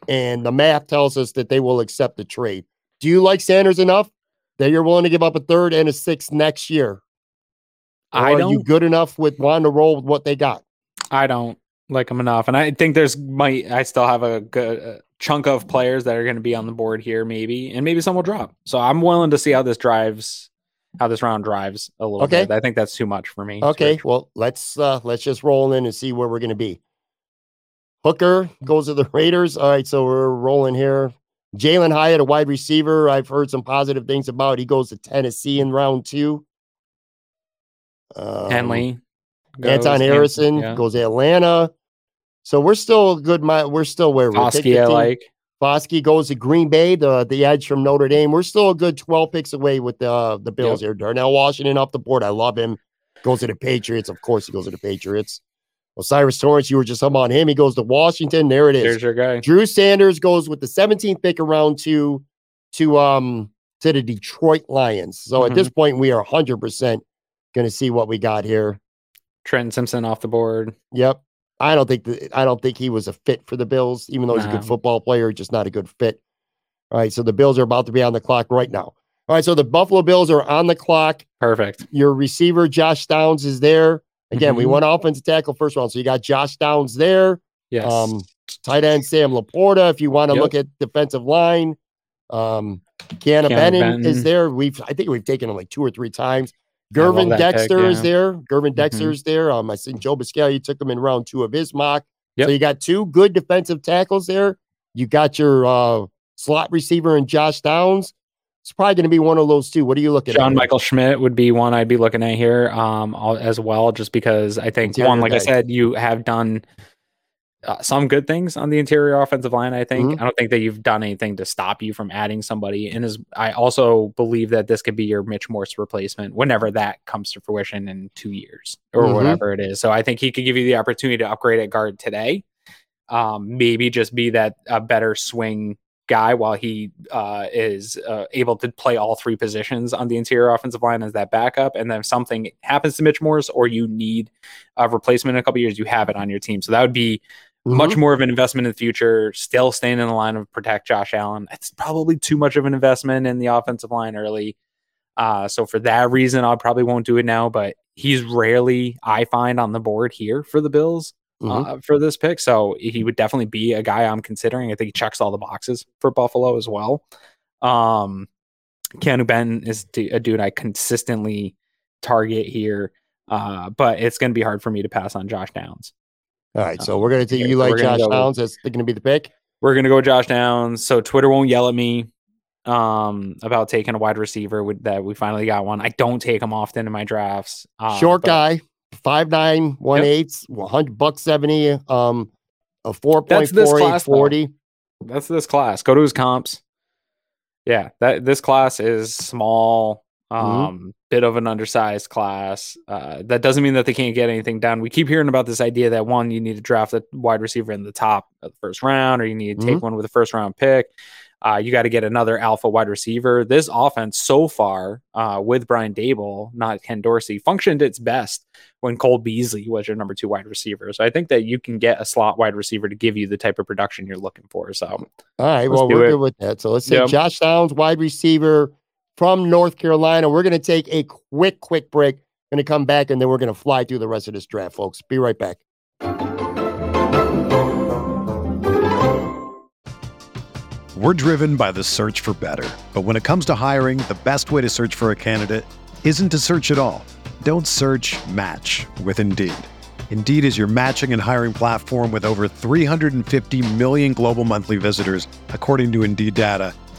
and the math tells us that they will accept the trade. Do you like Sanders enough that you're willing to give up a third and a six next year? Or I are you good enough with wanting to roll with what they got? I don't like them enough, and I think there's might I still have a good uh, chunk of players that are going to be on the board here, maybe, and maybe some will drop. So I'm willing to see how this drives, how this round drives a little Okay. bit. I think that's too much for me. Okay, well let's uh let's just roll in and see where we're gonna be. Hooker goes to the Raiders. All right, so we're rolling here. Jalin Hyatt, a wide receiver. I've heard some positive things about. He goes to Tennessee in round two. Um, Henley, goes, Anton Harrison yeah. goes to Atlanta. So we're still a good. mi- We're still where we're Foskey, I 15. like. Foskey goes to Green Bay, the the edge from Notre Dame. We're still a good 12 picks away with the the Bills here. Darnell Washington off the board. I love him. Goes to the Patriots. Of course, he goes to the Patriots. O'Cyrus Torrence, you were just talking about him. He goes to Washington. There it is. There's your guy. Drew Sanders goes with the 17th pick around two to um to the Detroit Lions. So at this Mm-hmm. point, we are 100 percent going to see what we got here. Trenton Simpson off the board. Yep. I don't think that I don't think he was a fit for the Bills, even though he's a good football player, just not a good fit. All right, so the Bills are about to be on the clock right now. All right, so the Buffalo Bills are on the clock. Perfect. Your receiver Josh Downs is there. Again, we Mhm. went offensive tackle first round, so you got Josh Downs there. Yes. Um, tight end Sam Laporta. If you want to Yep. look at defensive line, um, Keanu Keanu Benton is there. We've I think we've taken him like two or three times. Gervon that pick, Dexter is there. Gervon. Dexter is there. Um, I seen Joe Buscaglia took him in round two of his mock. Yep. So you got two good defensive tackles there. You got your uh, slot receiver in Josh Downs. It's probably going to be one of those two. What are you looking at? John? Michael Schmitt would be one I'd be looking at here um, as well, just because I think Interior one, like I said, you have done uh, some good things on the interior offensive line. I think. Mhm. I don't think that you've done anything to stop you from adding somebody. And as I also believe that this could be your Mitch Morse replacement whenever that comes to fruition in two years or Mhm. whatever it is. So I think he could give you the opportunity to upgrade at guard today. Um, maybe just be that a better swing guy while he uh, is uh, able to play all three positions on the interior offensive line as that backup. And then if something happens to Mitch Morse or you need a replacement in a couple years, you have it on your team. So that would be much Mhm. more of an investment in the future. Still staying in the line of protect Josh Allen. It's probably too much of an investment in the offensive line early. Uh, so for that reason, I probably won't do it now. But he's rarely I find on the board here for the Bills Mhm. uh, for this pick. So he would definitely be a guy I'm considering. I think he checks all the boxes for Buffalo as well. Um, Keanu Benton is a dude I consistently target here, uh, but it's going to be hard for me to pass on Josh Downs. All right, so we're gonna take you like Josh go- Downs. That's going to be the pick. We're going to go Josh Downs, so Twitter won't yell at me um about taking a wide receiver with that we finally got one i don't take him often in my drafts uh, Short but- guy, five nine, one eight, one hundred buck seventy, um, a four point That's this four eight though. forty. that's this class. Go to his comps. Yeah, that this class is small, um, bit of an undersized class. Uh, that doesn't mean that they can't get anything done. We keep hearing about this idea that one, you need to draft a wide receiver in the top of the first round, or you need to take one with a first round pick. Uh, you got to get another alpha wide receiver. This offense so far, uh, with Brian Daboll, not Ken Dorsey, functioned its best when Cole Beasley was your number two wide receiver. So I think that you can get a slot wide receiver to give you the type of production you're looking for. So All right, well, we're it. good with that. So let's say Yep. Josh Downs, wide receiver from North Carolina. We're going to take a quick, quick break. Going to come back and then we're going to fly through the rest of this draft, folks. Be right back. We're driven by the search for better. But when it comes to hiring, the best way to search for a candidate isn't to search at all. Don't search match with Indeed. Indeed is your matching and hiring platform with over 350 million global monthly visitors, according to Indeed data,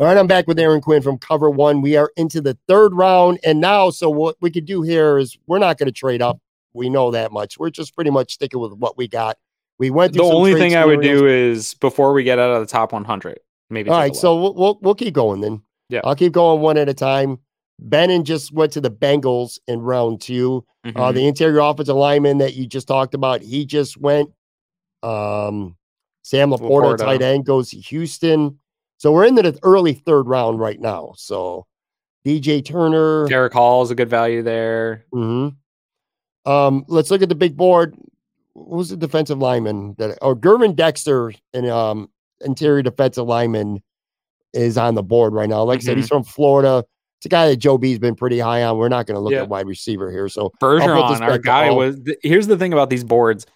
All right, I'm back with Aaron Quinn from Cover One. We are into the third round. And now, so what we could do here is we're not going to trade up. We know that much. We're just pretty much sticking with what we got. We went the only thing I would do is before we get out of the top 100, maybe. All right, so we'll, we'll we'll keep going then. Yeah. I'll keep going one at a time. Bannon just went to the Bengals in round two. Uh, Mhm. the interior offensive lineman that you just talked about, he just went. Um, Sam Laporta, Laporta. tight end, goes to Houston. So we're in the early third round right now. So DJ Turner. Derick Hall is a good value there. mhm. Um, let's look at the big board. Who's the defensive lineman that? Oh, Gervon Dexter, an um, interior defensive lineman, is on the board right now. Like I said, he's from Florida. It's a guy that Joe B's been pretty high on. We're not going to look Yeah. at wide receiver here. So I'll put this Bergeron, our guy, all. was. th- here's the thing about these boards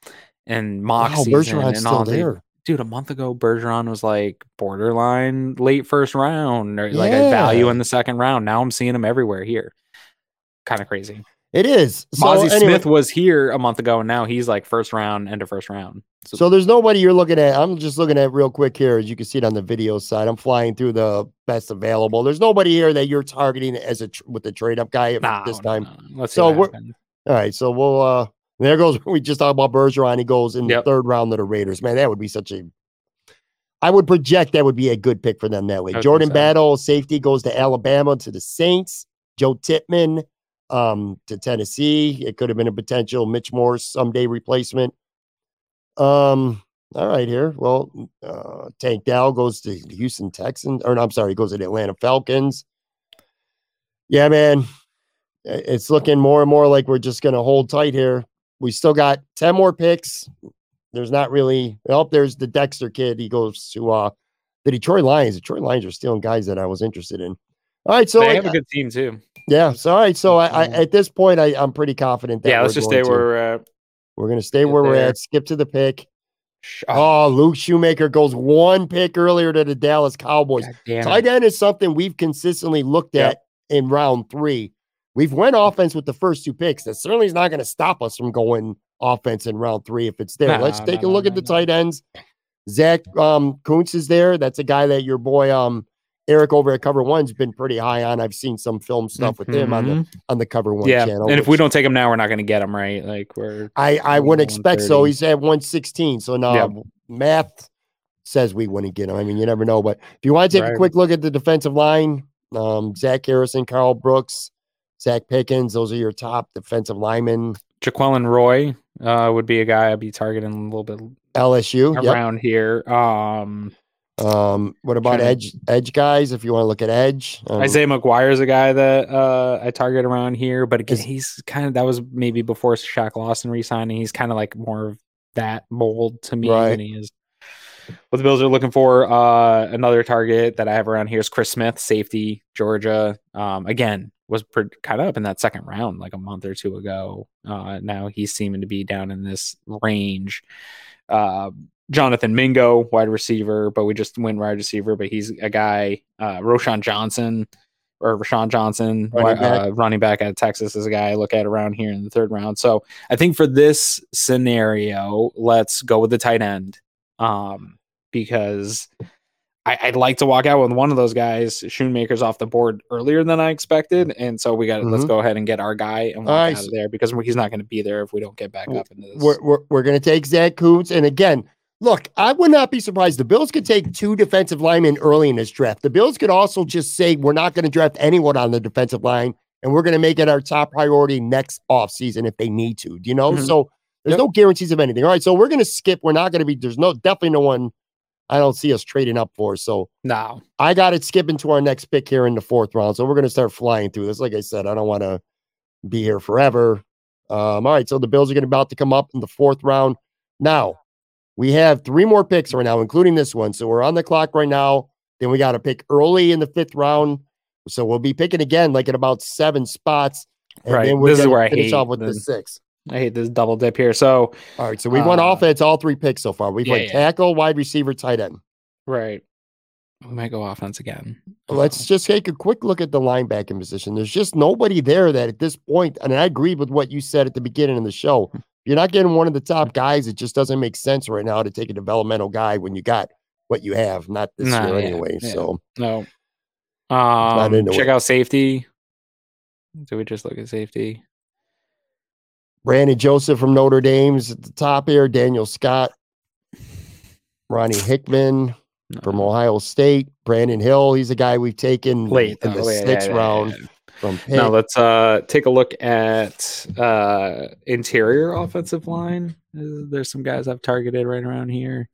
and mock wow, and all the- there. Dude, a month ago, Bergeron was like borderline late first round or like a value in the second round. Now I'm seeing him everywhere here. Kind of crazy. It is. So, Mazi anyway, Smith was here a month ago, and now he's like first round, end of first round. So, so there's nobody you're looking at. I'm just looking at real quick here, as you can see it on the video side. I'm flying through the best available. There's nobody here that you're targeting as a tr- with the trade up guy at no, this time. no. Let's see So we're- All right, so we'll uh there goes we just talked about Bergeron. He goes in Yep. the third round to the Raiders. Man, that would be such a I would project that would be a good pick for them that way. Jordan so. Battle, safety goes to Alabama to the Saints. Joe Tippmann um to Tennessee. It could have been a potential Mitch Morse someday replacement. Um all right here. Well, uh Tank Dell goes to Houston Texans, or no, I'm sorry, he goes to the Atlanta Falcons. Yeah, man. It's looking more and more like we're just going to hold tight here. We still got 10 more picks. There's not really, oh, there's the Dexter kid. He goes to uh the Detroit Lions. Detroit Lions are stealing guys that I was interested in. All right, so they have a good team too. yeah, so all right, so I, I Mhm. at this point I, I'm pretty confident that Yeah, let's we're just stay to- where we're at. we're going to stay where we're at. Skip to the pick. Oh, Oh, Luke Schoonmaker goes one pick earlier to the Dallas Cowboys. Tight end is something we've consistently looked Yep. at in round three. We've went offense with the first two picks. That certainly is not going to stop us from going offense in round three if it's there. Let's No, take no, a no, look at no, the no. tight ends. Zach um, Kuntz is there. That's a guy that your boy um, Eric over at Cover One's been pretty high on. I've seen some film stuff with him on the Mhm. on the Cover One yeah, channel. and if we don't take him now, we're not going to get him right. Like we're I I wouldn't expect so. He's at 116. So now Yeah. math says we wouldn't get him. I mean, you never know. But if you want to take a quick look at the defensive line, um, Zach Harrison, Karl Brooks, Zach Pickens, those are your top defensive linemen. Jaquelin Roy uh, would be a guy I'd be targeting a little bit LSU. Yep. around here. Um, Um, what about to- edge edge guys? If you want to look at edge, um, Isaiah McGuire is a guy that uh, I target around here, but again, Is- he's kind of that was maybe before Shaq Lawson resigning. He's kind of like more of that mold to me Right. than he is. What the Bills are looking for, uh, another target that I have around here is Chris Smith, safety, Georgia. Um, again, was pre- kind of up in that second round like a month or two ago. Uh, now he's seeming to be down in this range. Uh, Jonathan Mingo, wide receiver, but we just went wide receiver, but he's a guy. Uh, Roshan Johnson or Rashawn Johnson, Running running back. Uh, running back out of Texas, is a guy I look at around here in the third round. So I think for this scenario, let's go with the tight end, um, because I, I'd like to walk out with one of those guys. Schoonmaker's off the board earlier than I expected, and so we got to let's Mhm. go ahead and get our guy and walk out of there because he's not going to be there if we don't get back up into this. we're we're, we're going to take Zach Kuntz. And again, look, I would not be surprised. The Bills could take two defensive linemen early in this draft. The Bills could also just say we're not going to draft anyone on the defensive line, and we're going to make it our top priority next offseason if they need to. You know? Mhm. So there's Yep. no guarantees of anything. All right, so we're going to skip. We're not going to be. There's no definitely no one. I don't see us trading up for. So no, I got it skipping to our next pick here in the fourth round. So we're going to start flying through this. Like I said, I don't want to be here forever. Um, all right. So the Bills are going to about to come up in the fourth round. Now we have three more picks right now, including this one. So we're on the clock right now. Then we got to pick early in the fifth round. So we'll be picking again, like at about seven spots. And Right. This is where I finish hate off with the the- six. I hate this double dip here. So All right. So we've won Uh, offense, all three picks so far. We've yeah, went yeah. tackle, wide receiver, tight end. right, we might go offense again. Let's just take a quick look at the linebacking position. There's just nobody there that at this point, and I agree with what you said at the beginning of the show. If you're not getting one of the top guys, it just doesn't make sense right now to take a developmental guy when you got what you have, not this Nah, year yeah, anyway. So No. Um, check it. out safety. Do we just look at safety? Brandon Joseph from Notre Dame's at the top here, Daniel Scott, Ronnie Hickman from Ohio State, Brandon Hill. He's a guy we've taken Late in the Yeah, yeah, sixth yeah, round from Pitt. Now let's uh take a look at uh interior offensive line. Uh, There's some guys I've targeted right around here.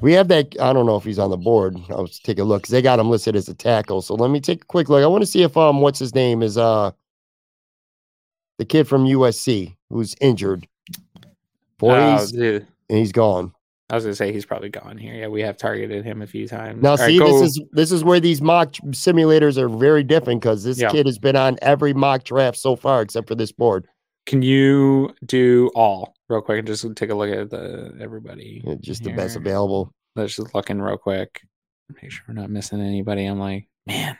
We have that. I don't know if he's on the board. I'll just take a look because they got him listed as a tackle. So let me take a quick look. I want to see if um what's his name is uh the kid from USC who's injured. Boy, Oh, and he's gone. I was gonna say he's probably gone here. Yeah, we have targeted him a few times. Now All right, see, go- this is this is where these mock simulators are very different because this Yeah. kid has been on every mock draft so far except for this board. Can you do all real quick and just take a look at the everybody? Yeah, Just the best available. Let's just look in real quick. Make sure we're not missing anybody. I'm like, man.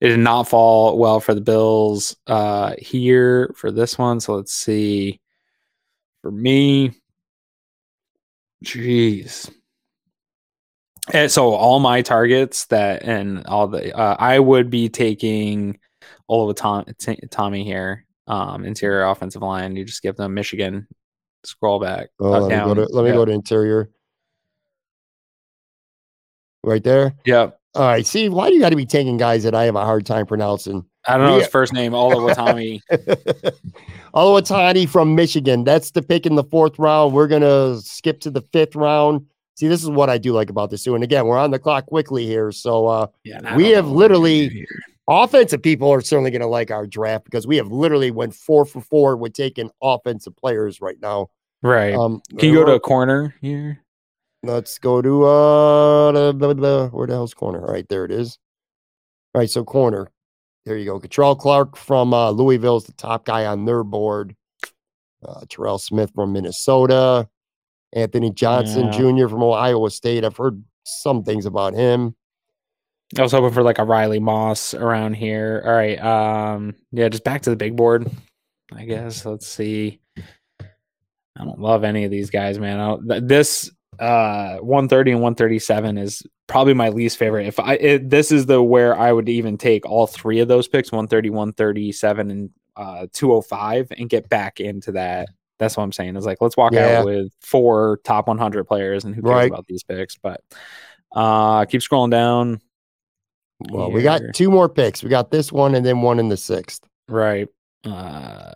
It did not fall well for the Bills uh, here for this one. So let's see. For me, jeez. And so all my targets that and all the uh, I would be taking Oliver Tom, T- Tommy here, um, interior offensive line. You just give them Michigan. Scroll back. Oh, let me, go to, let me go to interior. Right there. Yep. All right. See, why do you got to be taking guys that I have a hard time pronouncing? I don't know We- his first name. Oliver Tommy. Oluwatimi from Michigan. That's the pick in the fourth round. We're gonna skip to the fifth round. See, this is what I do like about this too. And again, we're on the clock quickly here. So uh Yeah, We have know what we're gonna literally- offensive people are certainly gonna like our draft because we have literally went four for four with taking offensive players right now. right. Um Can you go to a corner here? Let's go to uh the, the- where the hell's corner? All right, there it is. All right, so corner. There you go. Kei'Trel Clark from uh, Louisville is the top guy on their board. Uh, Terrell Smith from Minnesota. Anthony Johnson Yeah. Jr. from Iowa State. I've heard some things about him. I was hoping for like a Riley Moss around here. All right. Um, yeah, just back to the big board, I guess. Let's see. I don't love any of these guys, man. I don't, this uh 130 and 137 is probably my least favorite. If I it, this is the where I would even take all three of those picks, 130, 137 and uh 205 and get back into that. That's what I'm saying. Is like let's walk Yeah. out with four top 100 players and who cares Right. about these picks, but uh keep scrolling down. Well, we got two more picks. We got this one and then one in the sixth. Right. Uh,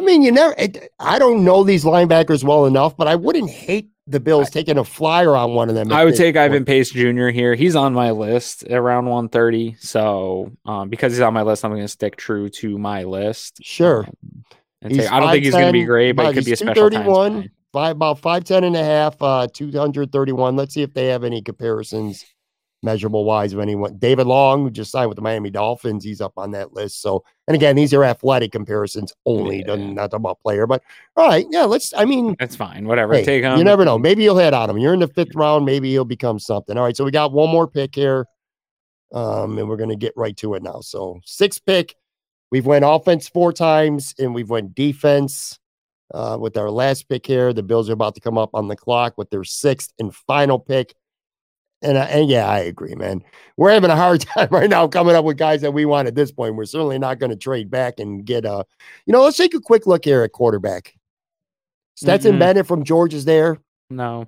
I mean, you never. It, I don't know these linebackers well enough, but I wouldn't hate the Bills taking a flyer on one of them. I would take Ivan Pace Jr. here. He's on my list around 130. So um, because he's on my list, I'm going to stick true to my list. Sure. um, and take, I don't think he's going to be great, but it could be a special times 231. Five, about 5'10 and a half, uh, 231. Let's see if they have any comparisons measurable wise of anyone. David Long, who just signed with the Miami Dolphins, he's up on that list. So, and again, these are athletic comparisons only, Yeah. doesn't not about player, but all right. Yeah, let's, I mean, that's fine. Whatever. hey, take him. you never know. Maybe you'll hit on him. You're in the fifth round. Maybe he'll become something. All right. So we got one more pick here. Um, and we're going to get right to it now. So sixth pick, we've went offense four times and we've went defense. Uh, with our last pick here, the Bills are about to come up on the clock with their sixth and final pick. And, I, and yeah, I agree, man. We're having a hard time right now coming up with guys that we want at this point. We're certainly not going to trade back and get a, you know, let's take a quick look here at quarterback. Stetson Mhm. Bennett from Georgia's there No.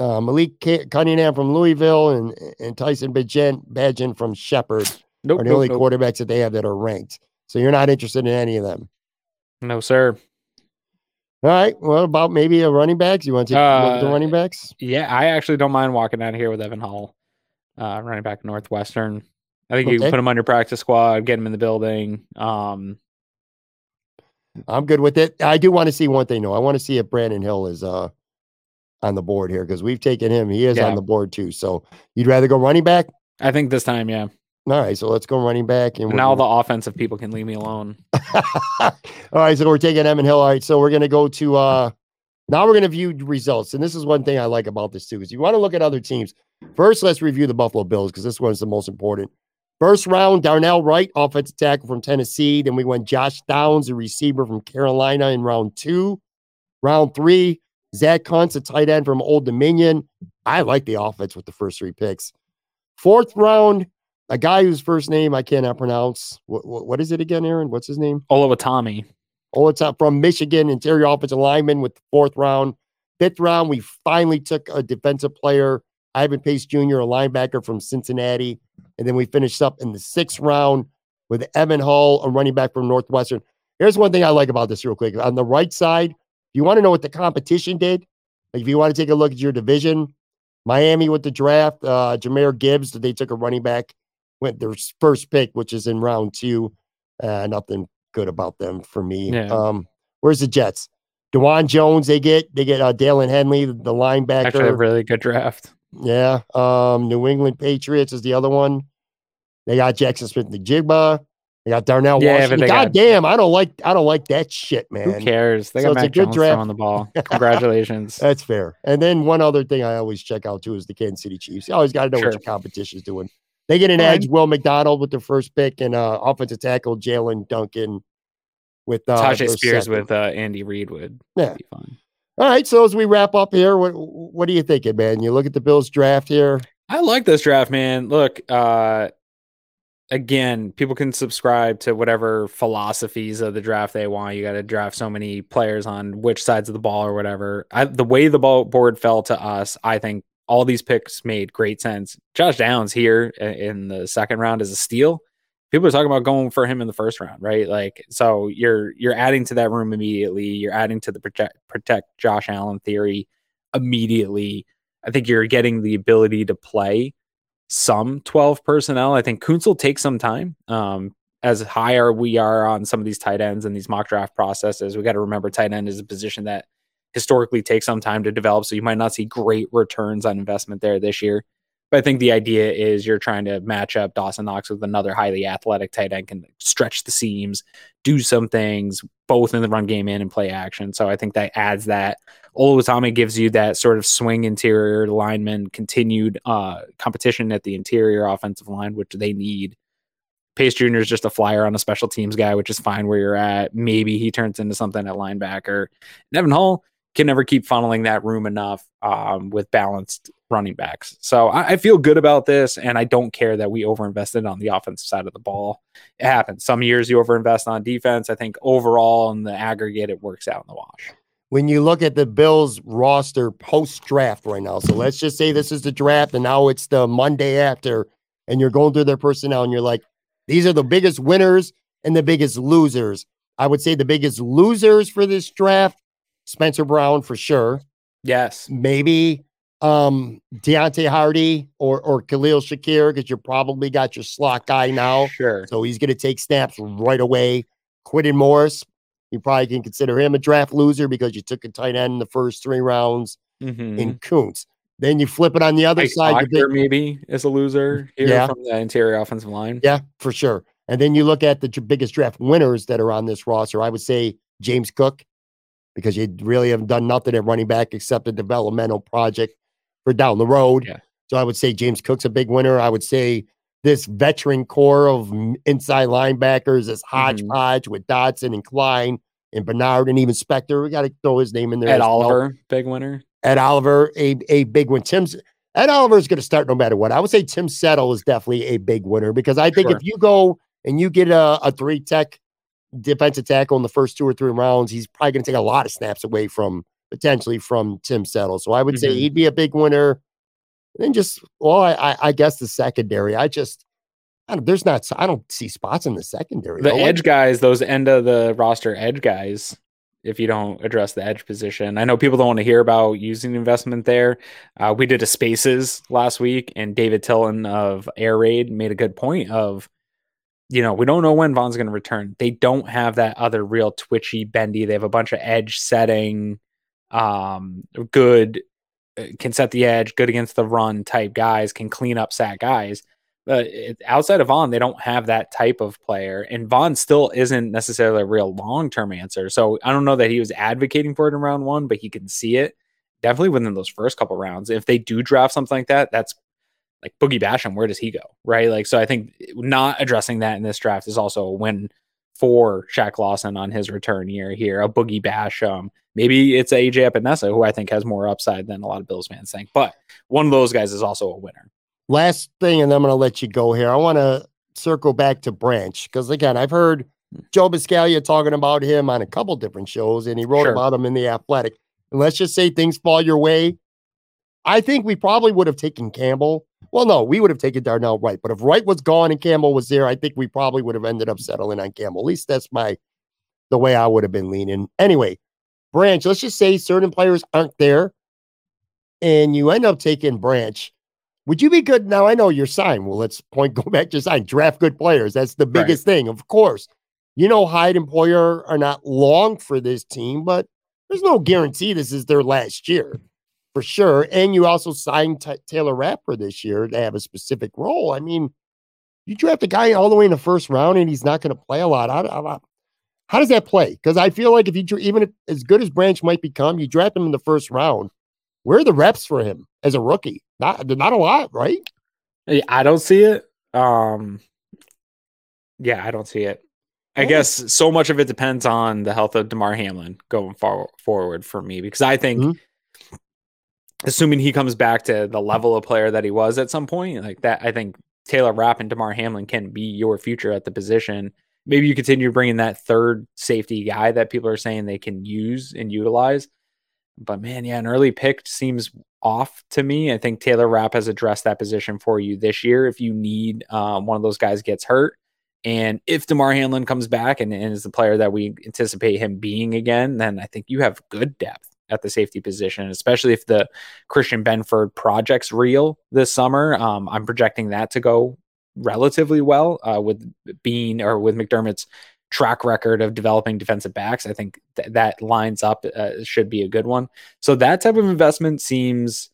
uh, Malik Ca- Cunningham from Louisville and, and Tyson Bagent, Bagent from Shepherd Nope. are the nope, only nope. quarterbacks that they have that are ranked. So you're not interested in any of them. No, sir. All right. What about maybe a running backs? You want to take at the Uh, running backs? Yeah, I actually don't mind walking out of here with Evan Hull, uh, running back Northwestern. I think you can put him on your practice squad, get him in the building. Um, I'm good with it. I do want to see one thing though. I want to see if Brandon Hill is uh on the board here because we've taken him. He is on the board too. So you'd rather go running back? I think this time, yeah. All right. So let's go running back. And Now the offensive people can leave me alone. All right, so we're taking Evan Hill. All right, so we're gonna go to uh now we're gonna view results. And this is one thing I like about this too, is you want to look at other teams. First, let's review the Buffalo Bills because this one's the most important. First round, Darnell Wright, offensive tackle from Tennessee. Then we went Josh Downs, a receiver from Carolina in round two. Round three, Zach Kuntz, a tight end from Old Dominion. I like the offense with the first three picks. Fourth round, a guy whose first name I cannot pronounce. What, what, what is it again, Aaron? What's his name? Oluwatimi. Up from Michigan, interior offensive lineman with the fourth round. Fifth round, we finally took a defensive player, Ivan Pace Jr., a linebacker from Cincinnati. And then we finished up in the sixth round with Evan Hull, a running back from Northwestern. Here's one thing I like about this, real quick. On the right side, if you want to know what the competition did, like if you want to take a look at your division, Miami with the draft, uh, Jahmyr Gibbs, they took a running back, their first pick, which is in round two. Uh, nothing good about them for me. Yeah. Um, where's the Jets? Dawand Jones, they get they get uh, Daiyan Henley, the linebacker. Actually, a really good draft. Yeah. Um, New England Patriots is the other one. They got Jaxon Smith-Njigba. They got Darnell Yeah, Washington. God got- damn, I don't like I don't like that shit, man. Who cares? They So got a good Jones draft. throwing the ball. Congratulations. That's fair. And then one other thing I always check out too is the Kansas City Chiefs. You always got to know Sure. what your competition is doing. They get an right. edge. Will McDonald with their first pick and uh, offensive tackle Jalen Duncan with uh, Tyjae Spears second. with uh, Andy Reid would Yeah. be fun. All right. So as we wrap up here, what what are you thinking, man? You look at the Bills draft here. I like this draft, man. Look, uh again, people can subscribe to whatever philosophies of the draft they want. You got to draft so many players on which sides of the ball or whatever. I, the way the ball board fell to us, I think all these picks made great sense. Josh Downs here in the second round is a steal. People are talking about going for him in the first round, right? Like, so you're you're adding to that room immediately. You're adding to the protect protect Josh Allen theory immediately. I think you're getting the ability to play some 12 personnel. I think Kuntz will take some time. Um, as higher we are on some of these tight ends and these mock draft processes, we got to remember tight end is a position that historically takes some time to develop. So you might not see great returns on investment there this year. But I think the idea is you're trying to match up Dawson Knox with another highly athletic tight end, can stretch the seams, do some things both in the run game and in play action. So I think that adds that. Oluwatimi gives you that sort of swing interior lineman, continued uh, competition at the interior offensive line, which they need. Pace Jr. is just a flyer on a special teams guy, which is fine where you're at. Maybe he turns into something at linebacker. Nevin Hall can never keep funneling that room enough um, with balanced running backs. So I, I feel good about this, and I don't care that we overinvested on the offensive side of the ball. It happens. Some years you overinvest on defense. I think overall in the aggregate, it works out in the wash. when you look at the Bills roster post draft right now. So let's just say this is the draft and now it's the Monday after, and you're going through their personnel and you're like, these are the biggest winners and the biggest losers. I would say the biggest losers for this draft, Spencer Brown for sure. Yes. Maybe um Deonte Harty or or Khalil Shakir, because you probably got your slot guy now. Sure. So he's going to take snaps right away. Quentin Morris, you probably can consider him a draft loser because you took a tight end in the first three rounds Mhm. in Kuntz. Then you flip it on the other side. pick- maybe is a loser here Yeah. from the interior offensive line. yeah, for sure. And then you look at the biggest draft winners that are on this roster. I would say James Cook, because you really haven't done nothing at running back except a developmental project for down the road. Yeah. So I would say James Cook's a big winner. I would say this veteran core of inside linebackers, this Mm-hmm. hodgepodge with Dodson and Klein and Bernard and even Spector. We got to throw his name in there. Ed as well. Oliver, big winner. Ed Oliver, a, a big one. Tim's Ed Oliver is going to start no matter what. I would say Tim Settle is definitely a big winner because I think Sure. if you go and you get a, a three tech defensive tackle in the first two or three rounds, he's probably going to take a lot of snaps away from potentially from Tim Settle. So I would say Mhm. he'd be a big winner. And then just well, I, I, guess the secondary. I just I don't, there's not I don't see spots in the secondary. The though. Edge guys, those end of the roster edge guys, if you don't address the edge position. I know people don't want to hear about using investment there. Uh, we did a spaces last week, and David Tillen of Air Raid made a good point of, you know, we don't know when Vaughn's going to return. They don't have that other real twitchy, bendy. They have a bunch of edge setting, um, good, uh, can set the edge, good against the run type guys, can clean up sack guys. But outside of Vaughn, they don't have that type of player, and Vaughn still isn't necessarily a real long term answer. So I don't know that he was advocating for it in round one, but he can see it definitely within those first couple rounds. If they do draft something like that, that's like Boogie Basham. Where does he go? Right? Like, so I think not addressing that in this draft is also a win for Shaq Lawson on his return year here. A Boogie Basham. Maybe it's AJ Epenesa, who I think has more upside than a lot of Bills fans think, but one of those guys is also a winner. last thing, and then I'm going to let you go here. I want to circle back to Branch because again, I've heard. Joe Buscaglia talking about him on a couple different shows, and he wrote Sure. about him in the Athletic. And let's just say things fall your way. I think we probably would have taken Campbell. Well, no, we would have taken Darnell Wright, but if Wright was gone and Campbell was there, I think we probably would have ended up settling on Campbell. At least that's my the way I would have been leaning. Anyway, Branch, let's just say certain players aren't there, and you end up taking Branch. Would you be good? Now I know you're signed. Well, let's point go back to your sign. Draft good players. That's the Right. biggest thing, of course. You know, Hyde and Poyer are not long for this team, but there's no guarantee this is their last year for sure. And you also signed Ty Taylor Rapper this year to have a specific role. I mean, you draft a guy all the way in the first round and he's not going to play a lot. How, how, how does that play? Because I feel like if you even if, as good as Branch might become, you draft him in the first round. Where are the reps for him as a rookie? Not not a lot, right? I don't see it. Um, yeah, I don't see it. I Yeah. guess so much of it depends on the health of Damar Hamlin going for- forward for me because I think, Mhm. Assuming he comes back to the level of player that he was at some point, like that, I think Taylor Rapp and Damar Hamlin can be your future at the position. Maybe you continue bringing that third safety guy that people are saying they can use and utilize. But man, yeah, an early pick seems off to me. I think Taylor Rapp has addressed that position for you this year. If you need um, one of those guys gets hurt, and if Damar Hamlin comes back and, and is the player that we anticipate him being again, then I think you have good depth at the safety position, especially if the Christian Benford project's real this summer. Um, I'm projecting that to go relatively well uh, with Beane or with McDermott's track record of developing defensive backs. I think th- that lines up uh, should be a good one. So that type of investment seems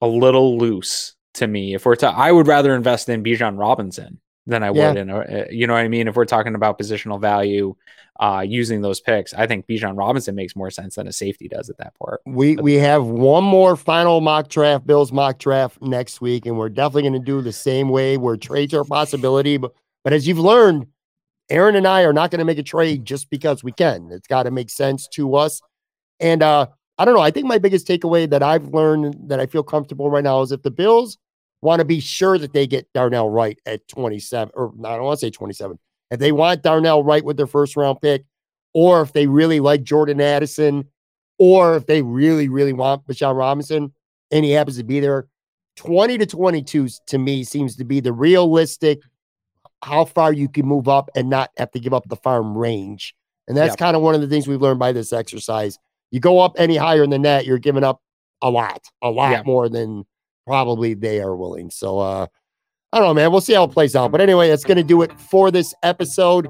a little loose to me. If we're to, I would rather invest in Bijan Robinson than I Yeah. would in, a, uh, you know what I mean? If we're talking about positional value, uh, using those picks, I think Bijan Robinson makes more sense than a safety does at that part. We we have one more final mock draft, Bills mock draft next week, and we're definitely going to do the same way where trades are a possibility. But but as you've learned, Aaron and I are not going to make a trade just because we can. It's got to make sense to us. And uh, I don't know. I think my biggest takeaway that I've learned that I feel comfortable right now is if the Bills want to be sure that they get Darnell Wright at 27, or I don't want to say 27. If they want Darnell Wright with their first round pick, or if they really like Jordan Addison, or if they really, really want Michelle Robinson and he happens to be there, 20 to 22 to me seems to be the realistic how far you can move up and not have to give up the farm range. And that's Yep. kind of one of the things we've learned by this exercise. You go up any higher than that, you're giving up a lot, a lot Yeah. more than probably they are willing. So uh I don't know, man. We'll see how it plays out. But anyway, that's going to do it for this episode.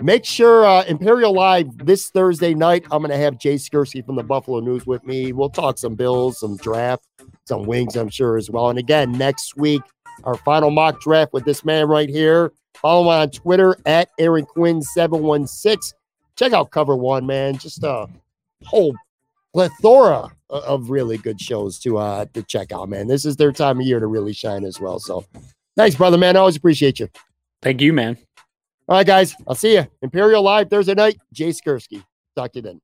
Make sure uh, Imperial Live this Thursday night. I'm going to have Jay Skurski from the Buffalo News with me. We'll talk some Bills, some draft, some wings, I'm sure as well. And again, next week, our final mock draft with this man right here. Follow him on Twitter at Aaron Quinn 716. Check out Cover One, man. Just a whole plethora of really good shows to uh to check out, man. This is their time of year to really shine as well. So thanks, brother, man. I always appreciate you. Thank you, man. All right, guys. I'll see you. Imperial Live Thursday night. Jay Skurski. Talk to you then.